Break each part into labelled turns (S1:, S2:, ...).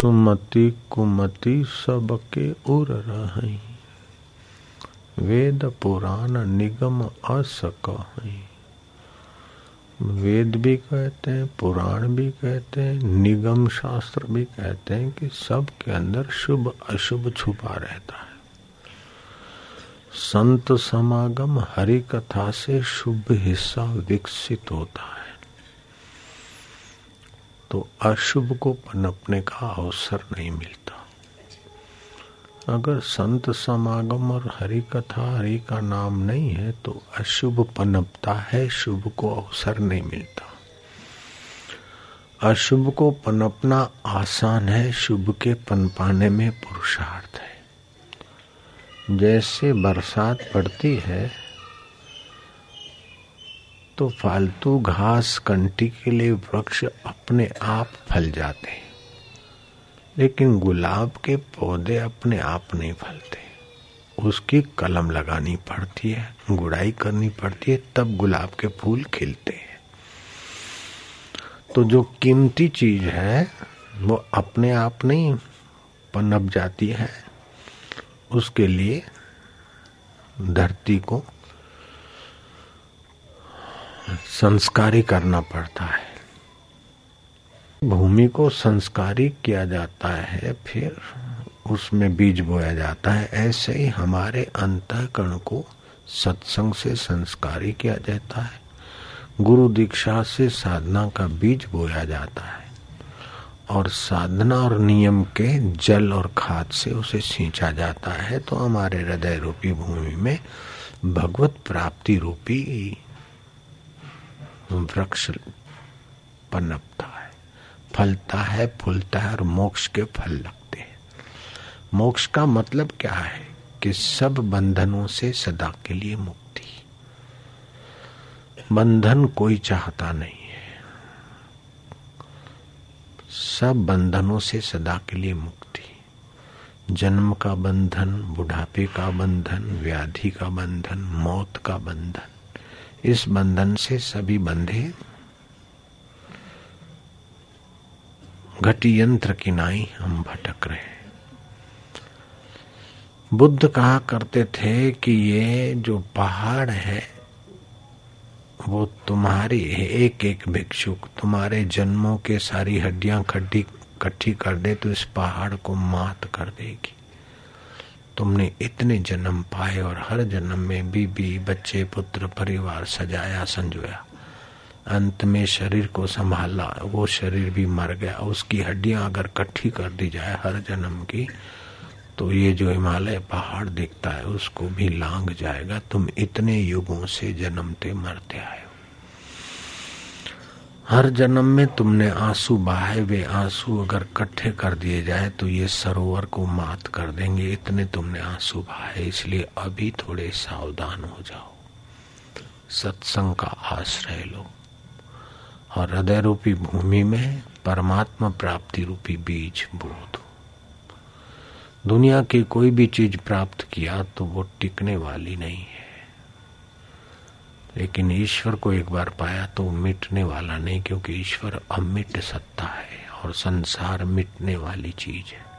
S1: सुमति कुमति सबके उर रही वेद पुराण निगम असक वेद भी कहते हैं, पुराण भी कहते हैं, निगम शास्त्र भी कहते हैं कि सब के अंदर शुभ अशुभ छुपा रहता है। संत समागम हरि कथा से शुभ हिस्सा विकसित होता है। तो अशुभ को पनपने का अवसर नहीं मिलता। अगर संत समागम और हरि कथा हरि का नाम नहीं है तो अशुभ पनपता है, शुभ को अवसर नहीं मिलता। अशुभ को पनपना आसान है, शुभ के पनपाने में पुरुषार्थ है। जैसे बरसात पड़ती है तो फालतू घास कंटी के लिए वृक्ष अपने आप फल जाते हैं। लेकिन गुलाब के पौधे अपने आप नहीं फलते। उसकी कलम लगानी पड़ती है, गुड़ाई करनी पड़ती है, तब गुलाब के फूल खिलते हैं। तो जो कीमती चीज़ है, वो अपने आप नहीं पनप जाती है, उसके लिए धरती को संस्कारी करना पड़ता है। भूमि को संस्कारी किया जाता है, फिर उसमें बीज बोया जाता है। ऐसे ही हमारे अंतकरण को सत्संग से संस्कारी किया जाता है। गुरु दीक्षा से साधना का बीज बोया जाता है। और साधना और नियम के जल और खाद से उसे सींचा जाता है तो हमारे हृदय रूपी भूमि में भगवत प्राप्ति रूपी वृक्ष पनपता है। फलता है, फूलता है और मोक्ष के फल लगते हैं। मोक्ष का मतलब क्या है कि सब बंधनों से सदा के लिए मुक्ति। बंधन कोई चाहता नहीं है। सब बंधनों से सदा के लिए मुक्ति। जन्म का बंधन, बुढ़ापे का बंधन, व्याधि का बंधन, मौत का बंधन। इस बंधन से सभी बंधे घटी यंत्र की नाई हम भटक रहे। बुद्ध कहा करते थे कि ये जो पहाड़ है, वो तुम्हारी है। एक एक भिक्षुक तुम्हारे जन्मों के सारी हड्डियाँ खड्डी इकट्ठी कर दे तो इस पहाड़ को मात कर देगी। तुमने इतने जन्म पाए और हर जन्म में बीबी, बच्चे, पुत्र, परिवार सजाया, संजोया। अंत में शरीर को संभाला, वो शरीर भी मर गया। उसकी हड्डियाँ अगर इकट्ठी कर दी जाए हर जन्म की तो ये जो हिमालय पहाड़ दिखता है, उसको भी लांग जाएगा। तुम इतने युगों से जन्मते मरते आए। हर जन्म में तुमने आँसू बहाए वे आँसू अगर इकट्ठे कर दिए जाए तो ये सरोवर को मात कर देंगे। इतने तुमने आँसू बहाए, इसलिए अभी थोड़े सावधान हो जाओ। सत्संग का आश्रय लो। और हृदय रूपी भूमि में परमात्मा प्राप्ति रूपी बीज बो दो दुनिया की कोई भी चीज़ प्राप्त किया तो वो टिकने वाली नहीं है। लेकिन ईश्वर को एक बार पाया तो मिटने वाला नहीं, क्योंकि ईश्वर अमिट सत्ता है और संसार मिटने वाली चीज़ है।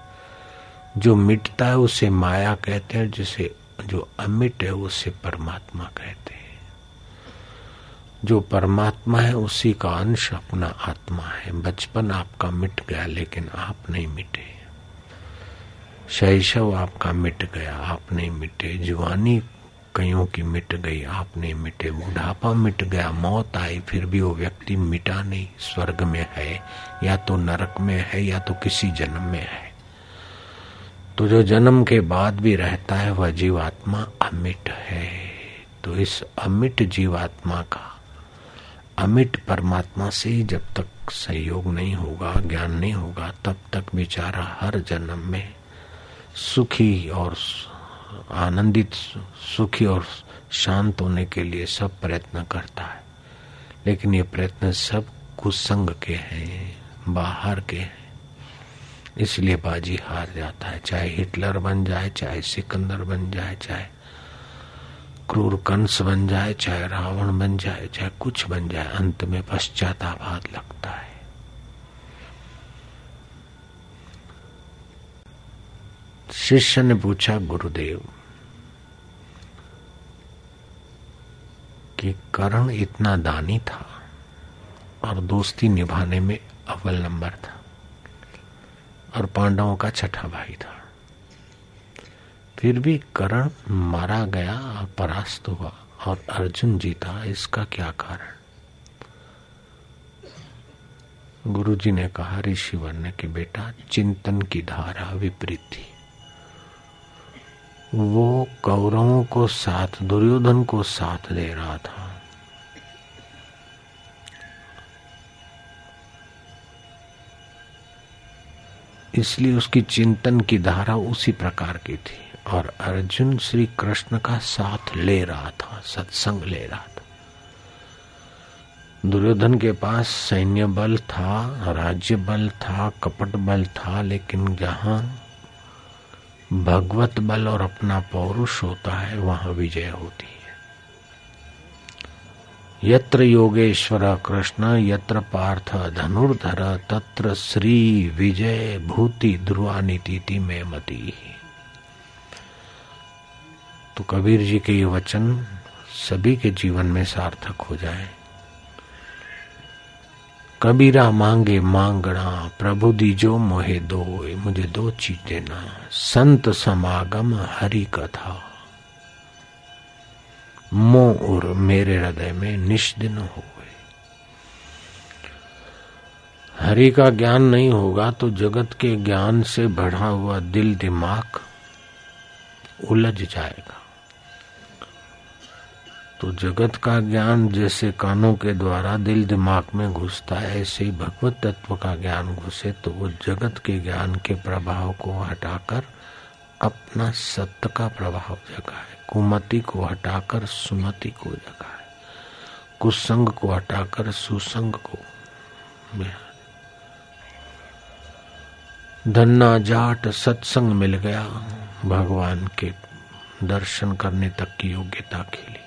S1: जो मिटता है उसे माया कहते हैं, जिसे जो अमिट है उसे परमात्मा कहते हैं। जो परमात्मा है उसी का अंश अपना आत्मा है। बचपन आपका मिट गया, लेकिन आप नहीं मिटे। शैशव आपका मिट गया, आप नहीं मिटे। जवानी कईयों की मिट गई, आपने मिटे बुढ़ापा मिट गया, मौत आई, फिर भी वो व्यक्ति मिटा नहीं, स्वर्ग में है, या तो नरक में है, या तो किसी जन्म में है। तो जो जन्म के बाद भी रहता है, वह जीवात्मा अमिट है। तो इस अमिट जीवात्मा का, अमिट परमात्मा से ही जब तक सहयोग नहीं होगा, ज्ञान नहीं होगा, तब तक बेचारा हर जन्म में सुखी और आनंदित, सुखी और शांत होने के लिए सब प्रयत्न करता है। लेकिन ये प्रयत्न सब कुसंग के हैं, बाहर के हैं। इसलिए बाजी हार जाता है, चाहे हिटलर बन जाए, चाहे सिकंदर बन जाए, चाहे क्रूर कंस बन जाए, चाहे रावण बन जाए, चाहे कुछ बन जाए, अंत में पश्चातापात लगता है। शिष्य ने पूछा, गुरुदेव, कि करण इतना दानी था और दोस्ती निभाने में अव्वल नंबर था और पांडवों का छठा भाई था। फिर भी करण मारा गया और परास्त हुआ और अर्जुन जीता, इसका क्या कारण? गुरुजी ने कहा ऋषिवर ने कि बेटा, चिंतन की धारा विपरीत थी। वो कौरवों को साथ, दुर्योधन को साथ दे रहा था। इसलिए उसकी चिंतन की धारा उसी प्रकार की थी और अर्जुन श्री कृष्ण का साथ ले रहा था, सत्संग ले रहा था। दुर्योधन के पास सैन्य बल था, राज्य बल था, कपट बल था, लेकिन जहाँ भगवत बल और अपना पौरुष होता है, वहाँ विजय होती है। यत्र योगेश्वर कृष्ण, यत्र पार्थ धनुर्धर, तत्र श्री विजय भूति ध्रुवानीति में मती। तो कबीर जी के ये वचन सभी के जीवन में सार्थक हो जाए। कबीरा मांगे मांगना प्रभु दीजो मोहे दो मुझे दो चीज़ देना संत समागम हरि कथा। मो और मेरे हृदय में निष्दिन हो गए हरि का ज्ञान नहीं होगा तो जगत के ज्ञान से बढ़ा हुआ दिल दिमाग उलझ जाएगा। तो जगत का ज्ञान जैसे कानों के द्वारा दिल दिमाग में घुसता है, ऐसे ही भगवत तत्व का ज्ञान घुसे तो वो जगत के ज्ञान के प्रभाव को हटाकर अपना सत्य का प्रभाव जगाए। कुमति को हटाकर सुमति को जगाए। कुसंग को हटाकर सुसंग को धन्ना जाट सत्संग मिल गया, भगवान के दर्शन करने तक की योग्यता खेली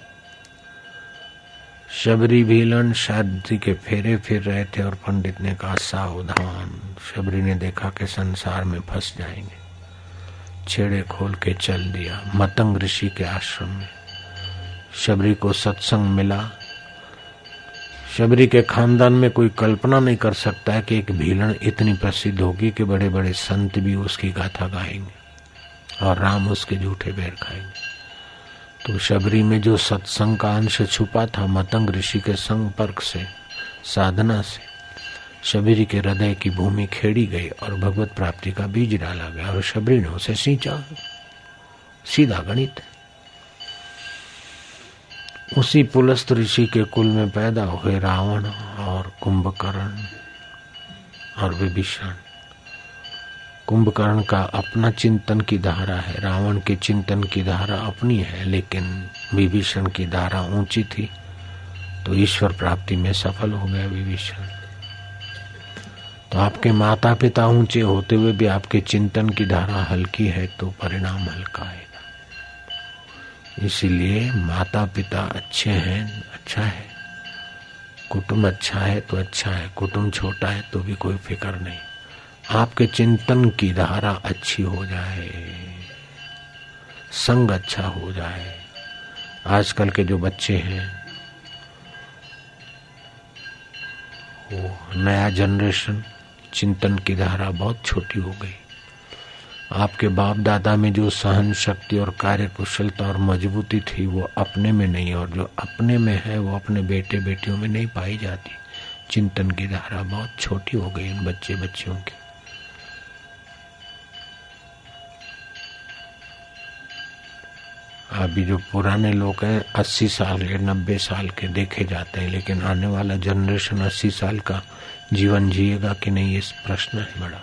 S1: शबरी भीलन शादी के फेरे फिर रहे थे और पंडित ने कहा, सावधान। शबरी ने देखा कि संसार में फंस जाएँगे। छेड़े खोल के चल दिया, मतंग ऋषि के आश्रम में। शबरी को सत्संग मिला। शबरी के खानदान में कोई कल्पना नहीं कर सकता है कि एक भीलन इतनी प्रसिद्ध होगी कि बड़े बड़े संत भी उसकी गाथा गाएँगे और राम उसके झूठे बैर खाएँगे। तो शबरी में जो सत्संग का अंश छुपा था मतंग ऋषि के संपर्क से, साधना से, शबरी के हृदय की भूमि खेड़ी गई और भगवत प्राप्ति का बीज डाला गया और शबरी ने उसे सींचा। सीधा गणित। उसी पुलस्त ऋषि के कुल में पैदा हुए रावण और कुंभकर्ण और विभीषण। कुंभकर्ण का अपना चिंतन की धारा है। रावण के चिंतन की धारा अपनी है, लेकिन विभीषण की धारा ऊँची थी तो ईश्वर प्राप्ति में सफल हो गया विभीषण। तो आपके माता पिता ऊँचे होते हुए भी आपके चिंतन की धारा हल्की है तो परिणाम हल्का आएगा। इसीलिए माता पिता अच्छे हैं अच्छा है। कुटुंब अच्छा है तो अच्छा है। कुटुंब छोटा है तो भी कोई फ़िक्र नहीं। आपके चिंतन की धारा अच्छी हो जाए, संग अच्छा हो जाए। आजकल के जो बच्चे हैं, वो नया जनरेशन चिंतन की धारा बहुत छोटी हो गई। आपके बाप दादा में जो सहन शक्ति और कार्य कुशलता और मजबूती थी, वो अपने में नहीं, और जो अपने में है, वो अपने बेटे बेटियों में नहीं पाई जाती। चिंतन की धारा बहुत छोटी हो गई इन बच्चे बच्चियों की। अभी जो पुराने लोग हैं, अस्सी साल के, नब्बे साल के देखे जाते हैं, लेकिन आने वाला जनरेशन अस्सी साल का जीवन जिएगा कि नहीं, ये प्रश्न है बड़ा।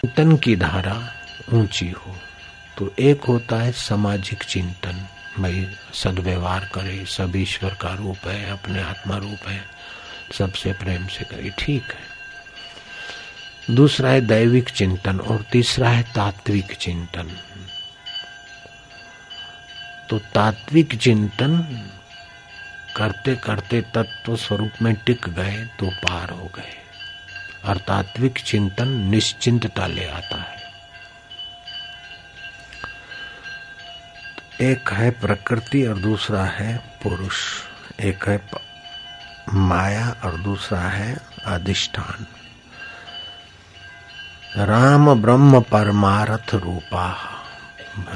S1: चिंतन की धारा ऊँची हो तो एक होता है सामाजिक चिंतन। भाई, सदव्यवहार करे, सब ईश्वर का रूप है, अपने आत्मा रूप है, सबसे प्रेम से करे, ठीक है। दूसरा है दैविक चिंतन और तीसरा है तात्विक चिंतन। तो तात्विक चिंतन करते करते तत्व स्वरूप में टिक गए तो पार हो गए। और तात्विक चिंतन निश्चिंतता ले आता है। एक है प्रकृति और दूसरा है पुरुष। एक है माया और दूसरा है अधिष्ठान। राम ब्रह्म परमारथ रूपा।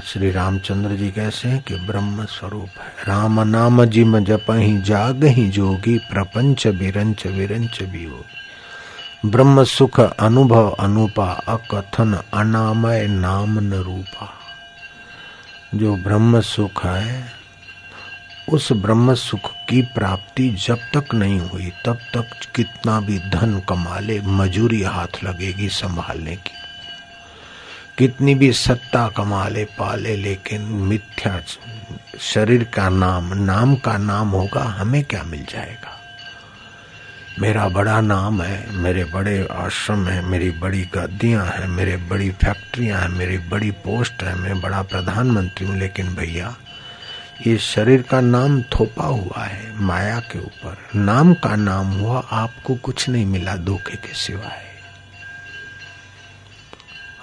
S1: श्री रामचंद्र जी कैसे हैं कि ब्रह्म स्वरूप है। राम नाम जिम जप ही जाग ही जोगी, प्रपंच विरंच विरंच भी हो ब्रह्म सुख अनुभव अनुपा, अकथन अनामय नाम न रूपा जो ब्रह्म सुख है, उस ब्रह्म सुख की प्राप्ति जब तक नहीं हुई, तब तक कितना भी धन कमा ले मजूरी हाथ लगेगी संभालने की। कितनी भी सत्ता कमा ले, पाले, लेकिन मिथ्या शरीर का नाम नाम का नाम होगा, हमें क्या मिल जाएगा? मेरा बड़ा नाम है, मेरे बड़े आश्रम है, मेरी बड़ी गद्दियाँ हैं, मेरे बड़ी फैक्ट्रियाँ हैं, मेरी बड़ी पोस्ट है, मैं बड़ा प्रधानमंत्री हूँ, लेकिन भैया, ये शरीर का नाम थोपा हुआ है, माया के ऊपर। नाम का नाम हुआ, आपको कुछ नहीं मिला, धोखे के सिवाय।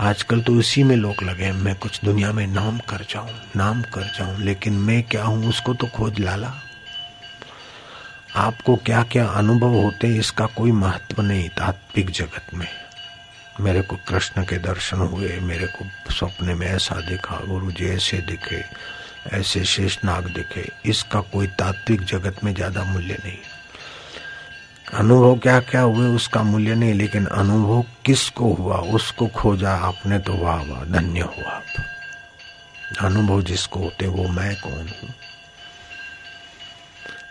S1: आजकल तो इसी में लोग लगे मैं कुछ दुनिया में नाम कर जाऊँ, नाम कर जाऊँ, लेकिन मैं क्या हूँ, उसको तो खोज लाला। आपको क्या क्या अनुभव होते इसका कोई महत्व नहीं तात्विक जगत में। मेरे को कृष्ण के दर्शन हुए, मेरे को सपने में ऐसा दिखा, गुरु जी ऐसे दिखे, ऐसे शेषनाग दिखे। इसका कोई तात्विक जगत में ज़्यादा मूल्य नहीं। अनुभव क्या क्या हुए उसका मूल्य नहीं, लेकिन अनुभव किसको हुआ, उसको खोजा आपने तो वाह वाह, धन्य हुआ आप। अनुभव जिसको होते वो मैं कौन हूँ?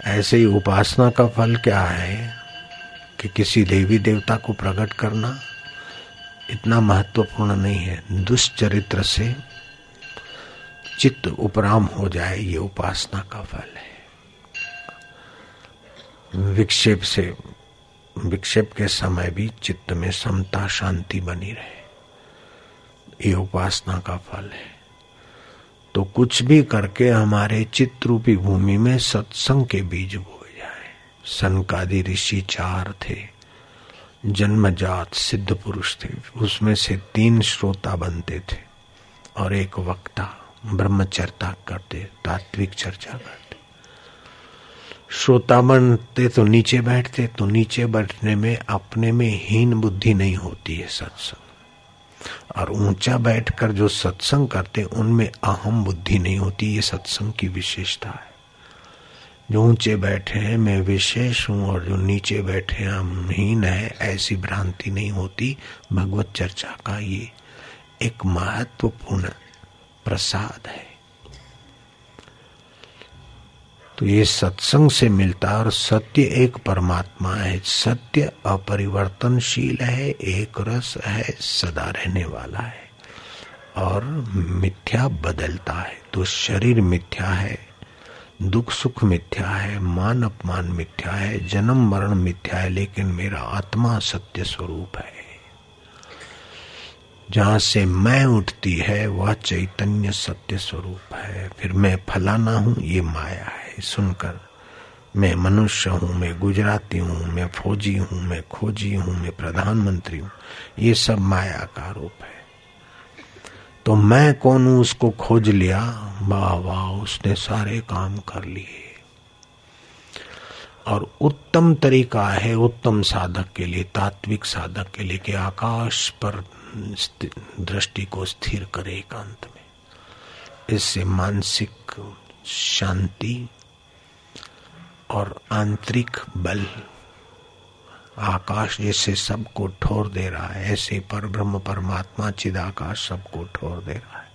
S1: ऐसे ही उपासना का फल क्या है कि किसी देवी देवता को प्रकट करना? इतना महत्वपूर्ण नहीं है। दुष्चरित्र से चित्त उपराम हो जाए, ये उपासना का फल है। विक्षेप से, विक्षेप के समय भी चित्त में समता शांति बनी रहे। ये उपासना का फल है। तो कुछ भी करके हमारे चित्त रूपी भूमि में सत्संग के बीज बोए जाए। सनकादि ऋषि चार थे। जन्मजात सिद्ध पुरुष थे। उसमें से तीन श्रोता बनते थे। और एक वक्ता ब्रह्मचर्ता करते, तात्विक चर्चा करते। श्रोता बनते तो नीचे बैठते तो नीचे बैठने में, अपने में हीन बुद्धि नहीं होती है सत्संग। और ऊँचा बैठकर जो सत्संग करते, उनमें अहम बुद्धि नहीं होती, ये सत्संग की विशेषता है। जो ऊँचे बैठे हैं, मैं विशेष हूँ, और जो नीचे बैठे हैं, हम हीन है, ऐसी भ्रांति नहीं होती। भगवत चर्चा का ये एक महत्वपूर्ण प्रसाद है। तो ये सत्संग से मिलता है और सत्य एक परमात्मा है। सत्य अपरिवर्तनशील है, एक रस है, सदा रहने वाला है और मिथ्या बदलता है। तो शरीर मिथ्या है, दुख सुख मिथ्या है, मान अपमान मिथ्या है, जन्म मरण मिथ्या है, लेकिन मेरा आत्मा सत्य स्वरूप है। जहाँ से मैं उठती है, वह चैतन्य सत्य स्वरूप है। फिर मैं फलाना हूँ, ये माया है। सुनकर मैं मनुष्य हूँ, मैं गुजराती हूँ, मैं फौजी हूँ, मैं खोजी हूँ, मैं प्रधानमंत्री हूँ। ये सब माया का रूप है। तो मैं कौन हूँ? उसको खोज लिया। वाह वाह, उसने सारे काम कर लिए। और उत्तम तरीका है, उत्तम साधक के लिए, तात्विक साधक के लिए कि आकाश पर दृष्टि को स्थिर करे एकांत में। इससे मानसिक शांति और आंतरिक बल आकाश जैसे सबको ठोर दे रहा है, ऐसे पर ब्रह्म परमात्मा चिदाकाश सबको ठोर दे रहा है।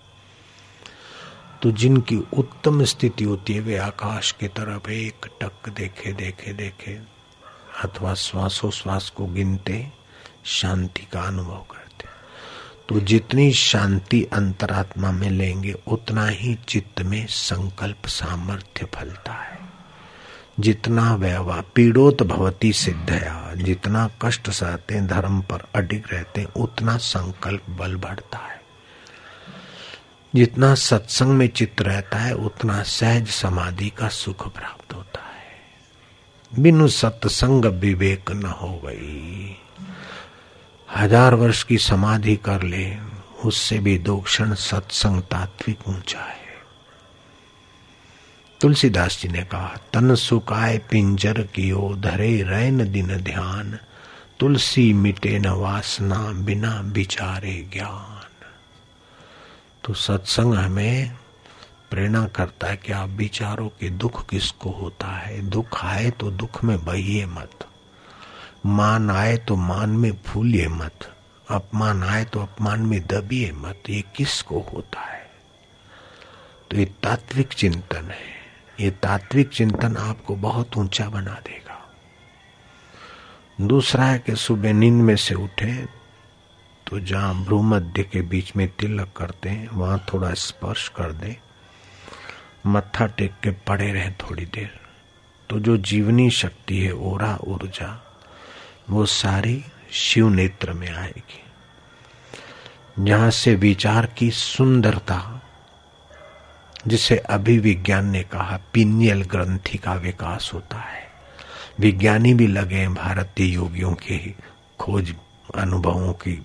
S1: तो जिनकी उत्तम स्थिति होती है, वे आकाश की तरफ़ एक टक देखे देखे देखे, अथवा श्वासोश्वास को गिनते, शांति का अनुभव करते। तो जितनी शांति अंतरात्मा में लेंगे, उतना ही चित्त में संकल्प सामर्थ्य फलता है। जितना व्यवहार पीड़ोत भवती सिद्धया, जितना कष्ट सहते धर्म पर अडिग रहते, उतना संकल्प बल बढ़ता है। जितना सत्संग में चित्त रहता है, उतना सहज समाधि का सुख प्राप्त होता है। बिनु सत्संग विवेक न हो गई हज़ार वर्ष की समाधि कर ले, उससे भी दो क्षण सत्संग तात्विक ऊँचा है। तुलसीदास जी ने कहा, तन सुकाय पिंजर कियो, धरे रैन दिन ध्यान। तुलसी मिटे न वासना बिना विचारे ज्ञान। तो सत्संग हमें प्रेरणा करता है कि आप विचारों के दुख किसको होता है। दुख आए तो दुख में बहिए मत। मान आए तो मान में फूलिए मत। अपमान आए तो अपमान में दबिए मत। ये किसको होता है? तो ये तात्विक चिंतन है। ये तात्विक चिंतन आपको बहुत ऊँचा बना देगा। दूसरा है कि सुबह नींद में से उठे तो जहाँ भ्रूमध्य के बीच में तिलक करते हैं, वहाँ थोड़ा स्पर्श कर दे। मत्था टेक के पड़े रहे थोड़ी देर तो जो जीवनी शक्ति है, ओरा ऊर्जा, वो सारी शिव नेत्र में आएगी। जहाँ से विचार की सुंदरता जिसे अभी विज्ञान ने कहा पिनियल ग्रंथि का विकास होता है। विज्ञानी भी लगे हैं भारतीय योगियों के खोज अनुभवों की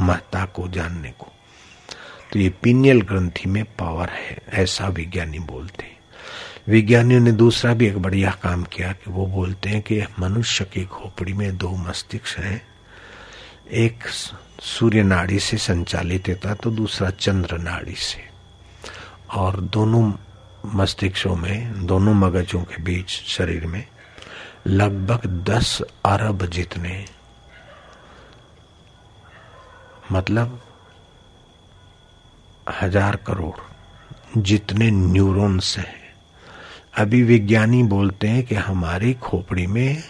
S1: महत्ता को जानने को। तो ये पिनियल ग्रंथि में पावर है, ऐसा विज्ञानी बोलते हैं। विज्ञानियों ने दूसरा भी एक बढ़िया काम किया कि वो बोलते हैं कि मनुष्य की खोपड़ी में दो मस्तिष्क हैं। एक सूर्य नाड़ी से संचालित होता तो दूसरा चंद्र नाड़ी से। और दोनों मस्तिष्कों में, दोनों मगजों के बीच शरीर में लगभग दस अरब जितने मतलब हज़ार करोड़ जितने न्यूरॉन्स हैं। अभी विज्ञानी बोलते हैं कि हमारी खोपड़ी में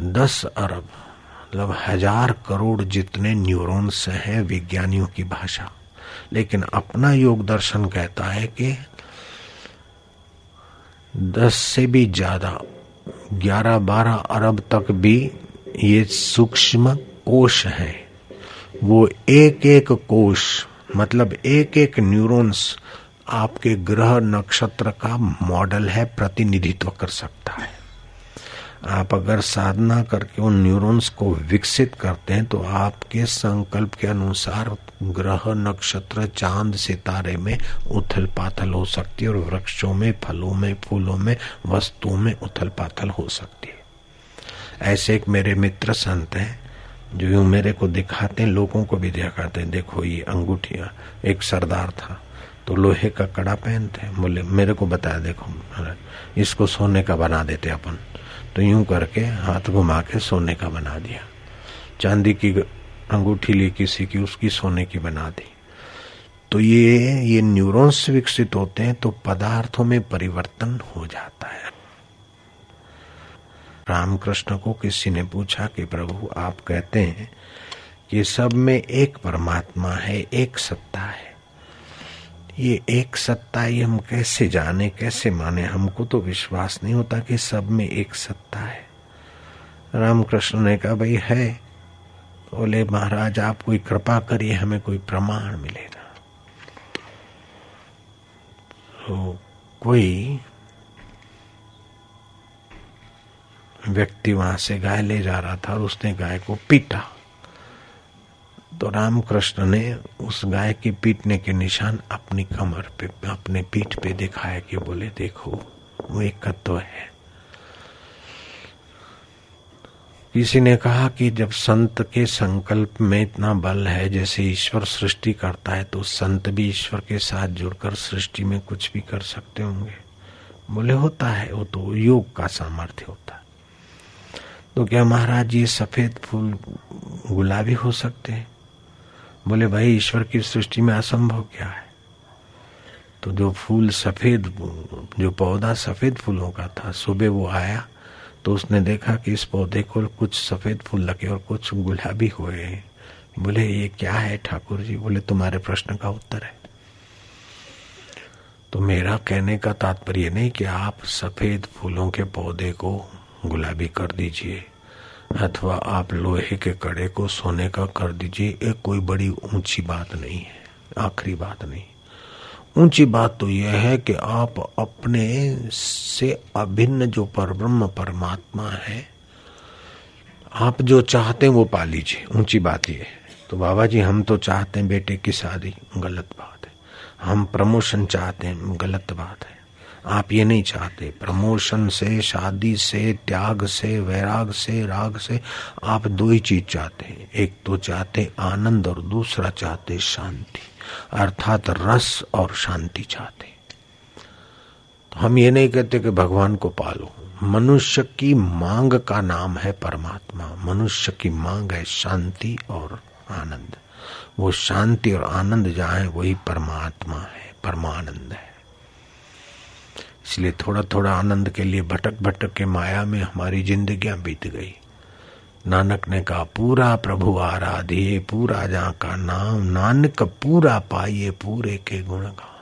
S1: दस अरब मतलब हज़ार करोड़ जितने न्यूरॉन्स हैं विज्ञानियों की भाषा। लेकिन अपना योग दर्शन कहता है कि दस से भी ज़्यादा, ग्यारह बारह अरब तक भी ये सूक्ष्म कोश है। वो एक एक कोश मतलब एक एक न्यूरॉन्स आपके ग्रह नक्षत्र का मॉडल है, प्रतिनिधित्व कर सकता है। आप अगर साधना करके उन न्यूरॉन्स को विकसित करते हैं तो आपके संकल्प के अनुसार ग्रह, नक्षत्र, चाँद, सितारे में उथल पाथल हो सकती है और वृक्षों में, फलों में, फूलों में, वस्तुओं में उथल पाथल हो सकती है। ऐसे एक मेरे मित्र संत हैं, जो यूँ मेरे को दिखाते हैं, लोगों को भी दिखाते हैं। देखो ये अंगूठिया, एक सरदार था तो लोहे का कड़ा पहनते हैं। बोले, मेरे को बताया, देखो इसको सोने का बना देते अपन। तो यूँ करके हाथ घुमा के सोने का बना दिया। चांदी की अंगूठी ली किसी की, उसकी सोने की बना दी। तो ये ये न्यूरॉन्स विकसित होते हैं तो पदार्थों में परिवर्तन हो जाता है। रामकृष्ण को किसी ने पूछा कि प्रभु, आप कहते हैं कि सब में एक परमात्मा है, एक सत्ता है। ये एक सत्ता ही हम कैसे जाने, कैसे माने? हमको तो विश्वास नहीं होता कि सब में एक सत्ता है। रामकृष्ण ने कहा, भाई है। बोले, महाराज, आप कोई कृपा करिए, हमें कोई प्रमाण मिलेगा तो कोई व्यक्ति वहाँ से गाय ले जा रहा था और उसने गाय को पीटा। तो रामकृष्ण ने उस गाय के पीटने के निशान अपनी कमर पे, अपने पीठ पे दिखाया कि बोले, देखो, वो एक तत्व है। किसी ने कहा कि जब संत के संकल्प में इतना बल है, जैसे ईश्वर सृष्टि करता है तो संत भी ईश्वर के साथ जुड़कर सृष्टि में कुछ भी कर सकते होंगे। बोले, होता है, वो तो योग का सामर्थ्य होता है। तो क्या महाराज, ये सफ़ेद फूल गुलाबी हो सकते हैं? बोले, भाई, ईश्वर की सृष्टि में असंभव क्या है? तो जो फूल सफ़ेद, जो पौधा सफ़ेद फूलों का था, सुबह वो आया तो उसने देखा कि इस पौधे को कुछ सफ़ेद फूल लगे और कुछ गुलाबी हुए बोले, ये क्या है ठाकुर जी? बोले, तुम्हारे प्रश्न का उत्तर है। तो मेरा कहने का तात्पर्य नहीं कि आप सफ़ेद फूलों के पौधे को गुलाबी कर दीजिए। अथवा आप लोहे के कड़े को सोने का कर दीजिए ये कोई बड़ी ऊँची बात नहीं है, आखिरी बात नहीं। ऊँची बात तो यह है कि आप अपने से अभिन्न जो परब्रह्म परमात्मा है, आप जो चाहते हैं वो पा लीजिए। ऊँची बात यह है। तो बाबा जी, हम तो चाहते हैं बेटे की शादी, गलत बात है। हम प्रमोशन चाहते हैं, गलत बात है। आप ये नहीं चाहते। प्रमोशन से, शादी से, त्याग से, वैराग से, राग से आप दो ही चीज़ चाहते हैं। एक तो चाहते आनंद और दूसरा चाहते शांति। अर्थात रस और शांति चाहते। तो हम ये नहीं कहते कि भगवान को पालो। मनुष्य की मांग का नाम है परमात्मा। मनुष्य की मांग है शांति और आनंद। वो शांति और आनंद जहाँ है, वही परमात्मा है, परमानंद है। इसलिए थोड़ा थोड़ा आनंद के लिए भटक भटक के माया में हमारी जिंदगियाँ बीत गई। नानक ने कहा, पूरा प्रभु आराधिए पूरा जहाँ का नाम, नानक पूरा पाइए पूरे के गुणगान।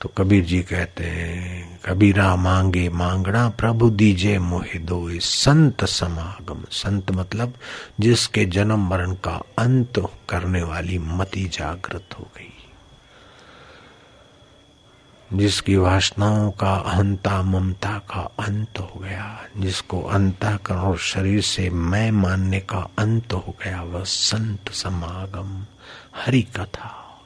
S1: तो कबीर जी कहते हैं, कबीरा मांगे मांगना, प्रभु दीजे मोहे दो संत समागम। संत मतलब जिसके जन्म मरण का अंत करने वाली मति जागृत हो गई। जिसकी वासनाओं का अहंता ममता का अंत हो गया, जिसको अंता और शरीर से मैं मानने का अंत हो गया, वह संत समागम, हरि कथा।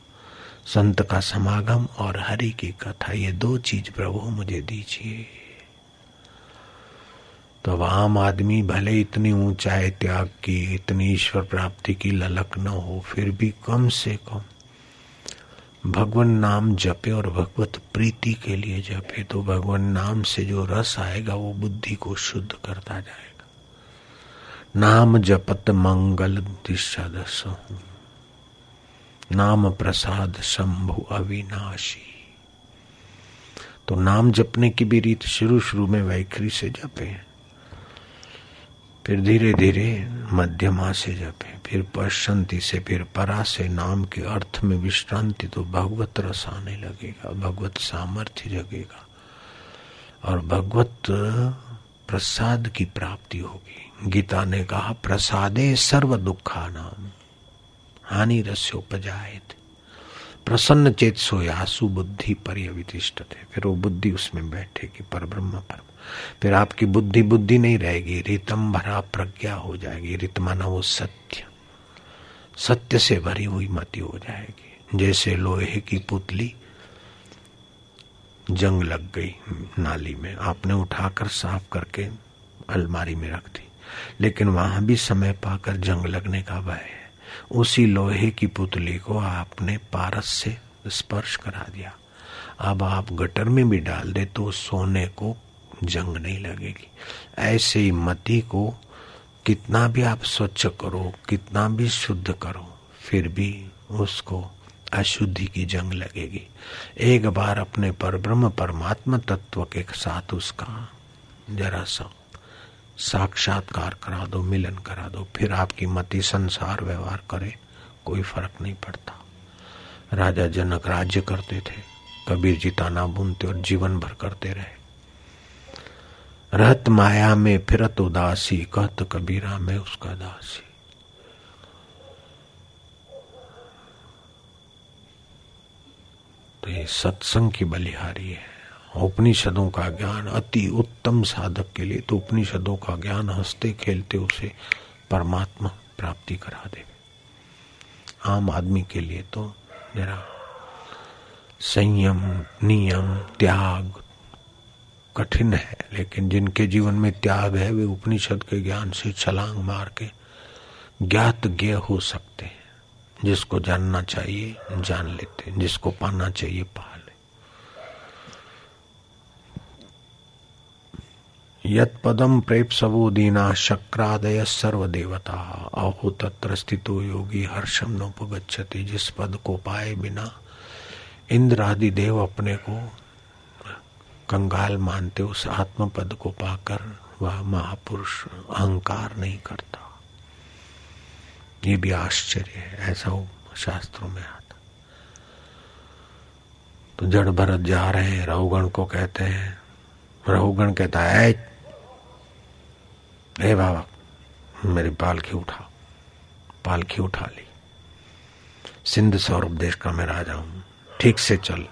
S1: संत का समागम और हरि की कथा, ये दो चीज़ प्रभु मुझे दीजिए। तो आम आदमी भले इतनी ऊंचाई त्याग की, इतनी ईश्वर प्राप्ति की ललक न हो, फिर भी कम से कम भगवान नाम जपे और भगवत प्रीति के लिए जपे तो भगवान नाम से जो रस आएगा, वो बुद्धि को शुद्ध करता जाएगा। नाम जपत मंगल दिशा दस नाम प्रसाद शंभु अविनाशी। तो नाम जपने की भी रीत शुरू शुरू में वैखरी से जपे। फिर धीरे धीरे मध्यमा से जपे। फिर पश्चंती से फिर परा से नाम के अर्थ में विश्रांति तो भगवत रस आने लगेगा, भगवत सामर्थ्य जगेगा। और भगवत प्रसाद की प्राप्ति होगी। गीता ने कहा, प्रसादे सर्व दुखा नाम हानि रस्योपजायत। प्रसन्न चेत सो यासु बुद्धि पर्यवितिष्ठ थे फिर वो बुद्धि उसमें बैठेगी पर ब्रह्म पर। फिर आपकी बुद्धि बुद्धि नहीं रहेगी, रितम भरा प्रज्ञा हो जाएगी रित माना वो सत्य। सत्य से भरी हुई मति हो जाएगी। जैसे लोहे की पुतली, जंग लग गई नाली में। आपने उठाकर साफ़ करके अलमारी में रख दी। लेकिन वहाँ भी समय पाकर जंग लगने का भय है। उसी लोहे की पुतली को आपने पारस से स्पर्श करा दिया। अब आप गटर में भी डाल दे तो सोने को जंग नहीं लगेगी। ऐसे ही मति को कितना भी आप स्वच्छ करो, कितना भी शुद्ध करो, फिर भी उसको अशुद्धि की जंग लगेगी। एक बार अपने पर ब्रह्म परमात्मा तत्व के साथ उसका जरा सा साक्षात्कार करा दो, मिलन करा दो, फिर आपकी मति संसार व्यवहार करे, कोई फ़र्क नहीं पड़ता। राजा जनक राज्य करते थे, कबीर जी ताना बुनते और जीवन भर करते रहे। रहत माया में फिरत उदासी, कहत कबीरा, में उसका दासी। तो ये सत्संग की बलिहारी है। उपनिषदों का ज्ञान अति उत्तम साधक के लिए तो उपनिषदों का ज्ञान हँसते खेलते उसे परमात्मा प्राप्ति करा दे। आम आदमी के लिए तो जरा संयम, नियम, त्याग कठिन है, लेकिन जिनके जीवन में त्याग है, वे उपनिषद के ज्ञान से छलांग मार के ज्ञात ज्ञ हो सकते हैं। जिसको जानना चाहिए, जान लेते हैं। जिसको पाना चाहिए पा ले। यत पदम प्रेप सबो दीना शक्रादय सर्व देवता अहो, तत्र स्थितो योगी हर्षम नोपगछति जिस पद को पाए बिना इंद्र आदि देव अपने को कंगाल मानते उस आत्म पद को पाकर वह महापुरुष अहंकार नहीं करता। ये भी आश्चर्य है, ऐसा हो शास्त्रों में आता। तो जड़ भरत जा रहे हैं, रहुगण को कहते हैं, रहुगण कहता है ए बाबा, मेरी पालखी उठा पालखी उठा ली। सिंध सौरभ देश का मैं राजा हूँ, ठीक से चल।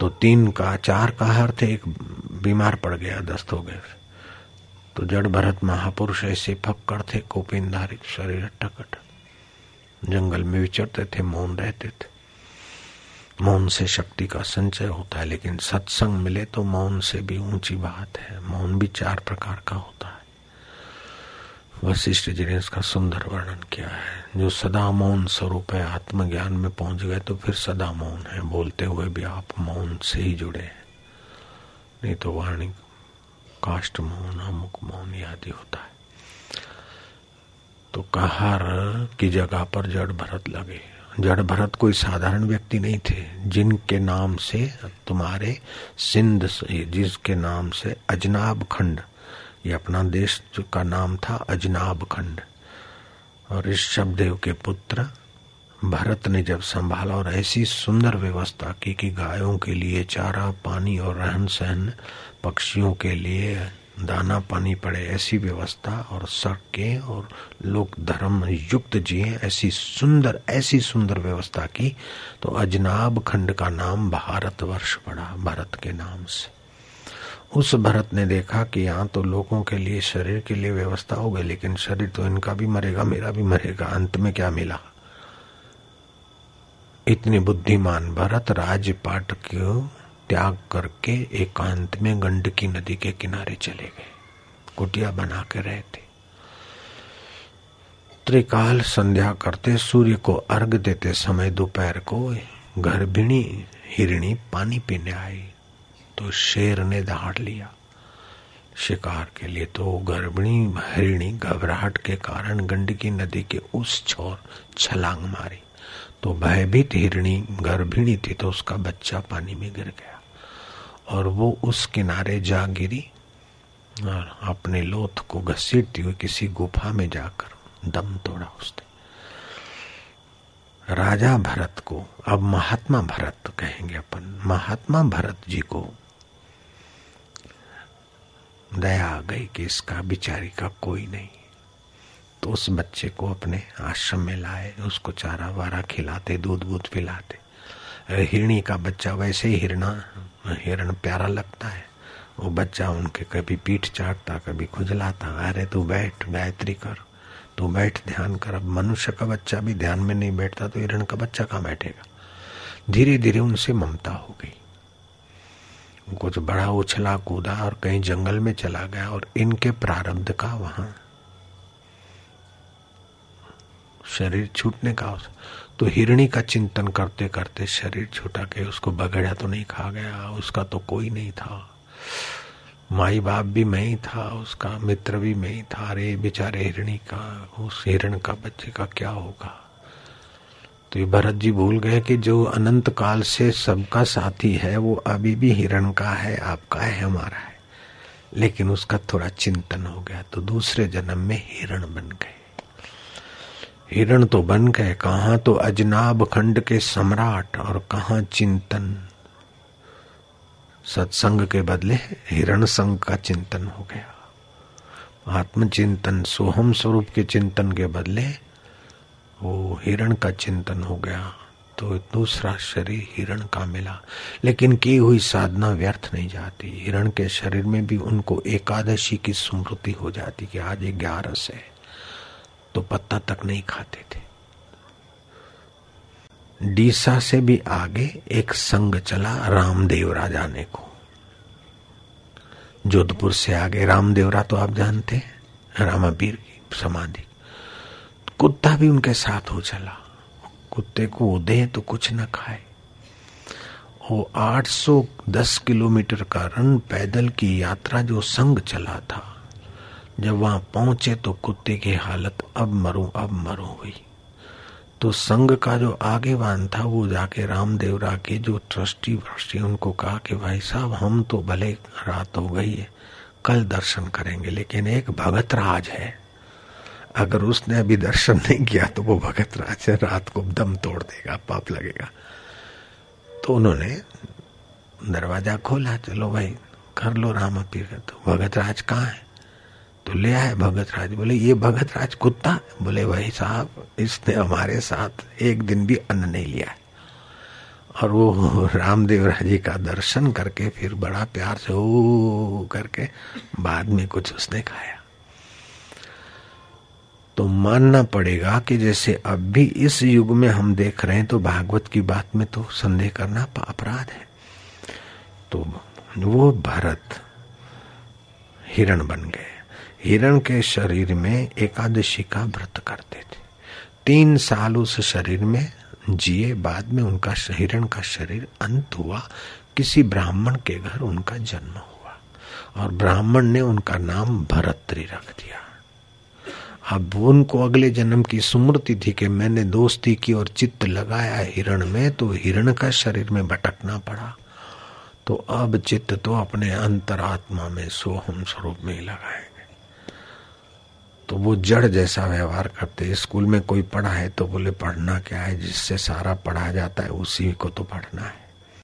S1: तो तीन का, चार का हर थे, एक बीमार पड़ गया दस्त हो गए तो जड़ भरत महापुरुष ऐसे फक्कड़ थे कोपिनधारी शरीर टकट। जंगल में विचरते थे, मौन रहते थे। मौन से शक्ति का संचय होता है, लेकिन सत्संग मिले तो मौन से भी ऊँची बात है। मौन भी चार प्रकार का होता है। वशिष्ठ जी ने इसका सुंदर वर्णन किया है। जो सदा मौन स्वरूप है, आत्मज्ञान में पहुँच गए तो फिर सदा मौन है। बोलते हुए भी आप मौन से ही जुड़े हैं। नहीं तो वाणी काष्ट मौन, अमुक मौन आदि होता है। तो कहार की जगह पर जड़ भरत लगे। जड़ भरत कोई साधारण व्यक्ति नहीं थे। जिनके नाम से तुम्हारे सिंध से जिसके नाम से अजनाब खंड ये अपना देश का नाम था अजनाब खंड। और इस शब्देव के पुत्र भरत ने जब संभाला और ऐसी सुंदर व्यवस्था की कि गायों के लिए चारा, पानी और रहन सहन, पक्षियों के लिए दाना पानी पड़े, ऐसी व्यवस्था और सड़कें और लोक धर्म युक्त जिए, ऐसी सुंदर ऐसी सुंदर व्यवस्था की तो अजनाब खंड का नाम भारतवर्ष पड़ा, भरत के नाम से। उस भरत ने देखा कि यहाँ तो लोगों के लिए, शरीर के लिए व्यवस्था हो गई, लेकिन शरीर तो इनका भी मरेगा, मेरा भी मरेगा। अंत में क्या मिला? इतनी बुद्धिमान भरत राजपाट को त्याग करके एकांत में गंडकी नदी के किनारे चले गए। कुटिया बना के रहते त्रिकाल संध्या करते सूर्य को अर्घ देते समय दोपहर को गर्भिणी हिरणी पानी पीने आई। तो शेर ने दहाड़ लिया। शिकार के लिए तो गर्भिणी, हिरणी, घबराहट के कारण गंडकी नदी के उस छोर छलांग मारी। तो भयभीत हिरणी, गर्भिणी थी तो उसका बच्चा पानी में गिर गया। और वो उस किनारे जा गिरी और अपने लोथ को घसीटती हुई किसी गुफा में जाकर दम तोड़ा उसने। राजा भरत को, अब महात्मा भरत कहेंगे अपन, महात्मा भरत जी को दया आ गई कि इसका बिचारी का कोई नहीं। तो उस बच्चे को अपने आश्रम में लाए, उसको चारा वारा खिलाते, दूध दूध पिलाते। हिरणी का बच्चा वैसे ही हिरणा, हिरण प्यारा लगता है। वो बच्चा उनके कभी पीठ चाटता, कभी खुजलाता। अरे, तू बैठ, गायत्री कर। तू बैठ, ध्यान कर। अब मनुष्य का बच्चा भी ध्यान में नहीं बैठता तो हिरण का बच्चा कहाँ बैठेगा? धीरे धीरे उनसे ममता हो गई। कुछ बड़ा उछला कूदा और कहीं जंगल में चला गया और इनके प्रारब्ध का वहाँ शरीर छूटने का तो हिरणी का चिंतन करते करते शरीर छूटा के उसको बगड़ा तो नहीं खा गया, उसका तो कोई नहीं था। माई बाप भी मैं ही था, उसका मित्र भी मैं ही था। अरे बेचारे हिरणी का, उस हिरण का बच्चे का क्या होगा? तो ये भरत जी भूल गए कि जो अनंत काल से सबका साथी है, वो अभी भी हिरण का है, आपका है, हमारा है। लेकिन उसका थोड़ा चिंतन हो गया तो दूसरे जन्म में हिरण बन गए। हिरण तो बन गए, कहा तो अजनाब खंड के सम्राट और कहा चिंतन। सत्संग के बदले हिरण संग का चिंतन हो गया। आत्मचिंतन, सोहम स्वरूप के चिंतन के बदले वो हिरण का चिंतन हो गया तो दूसरा शरीर हिरण का मिला। लेकिन की हुई साधना व्यर्थ नहीं जाती। हिरण के शरीर में भी उनको एकादशी की स्मृति हो जाती कि आज ग्यारह है तो पत्ता तक नहीं खाते थे। डीसा से भी आगे एक संग चला रामदेवरा जाने को। जोधपुर से आगे रामदेवरा तो आप जानते हैं, रामापीर की समाधि। कुत्ता भी उनके साथ हो चला। कुत्ते को दे तो कुछ न खाए। वो 810 किलोमीटर का रन पैदल की यात्रा जो संग चला था, जब वहाँ पहुँचे तो कुत्ते की हालत अब मरो अब मरो हुई। तो संघ का जो आगे वान था, वो जाके रामदेव के जो ट्रस्टी व्रस्टी उनको कहा कि भाई साहब, हम तो भले रात हो गई है, कल दर्शन करेंगे, लेकिन एक भगत राज है। अगर उसने अभी दर्शन नहीं किया तो वो भगत राज है, रात को दम तोड़ देगा, पाप लगेगा। तो उन्होंने दरवाज़ा खोला, चलो भाई, कर लो राम पीर तो भगत राज कहाँ है? तो ले आए भगत राज, बोले, ये भगत राज कुत्ता बोले, भाई साहब, इसने हमारे साथ एक दिन भी अन्न नहीं लिया और वो रामदेव जी का दर्शन करके फिर बड़ा प्यार से, ओ, करके बाद में कुछ उसने खाया। तो मानना पड़ेगा कि जैसे अब भी इस युग में हम देख रहे हैं तो भागवत की बात में तो संदेह करना अपराध है। तो वो भरत हिरण बन गए। हिरण के शरीर में एकादशी का व्रत करते थे। तीन साल उस शरीर में जिए बाद में उनका हिरण का शरीर अंत हुआ। किसी ब्राह्मण के घर उनका जन्म हुआ। और ब्राह्मण ने उनका नाम भरत्री रख दिया। अब उनको अगले जन्म की स्मृति थी कि मैंने दोस्ती की और चित्त लगाया हिरण में तो हिरण का शरीर में भटकना पड़ा। तो अब चित्त तो अपने अंतरात्मा में सोहम स्वरूप में ही लगाएँगे तो वो जड़ जैसा व्यवहार करते स्कूल में कोई पढ़ा है तो बोले, पढ़ना क्या है? जिससे सारा पढ़ा जाता है, उसी को तो पढ़ना है।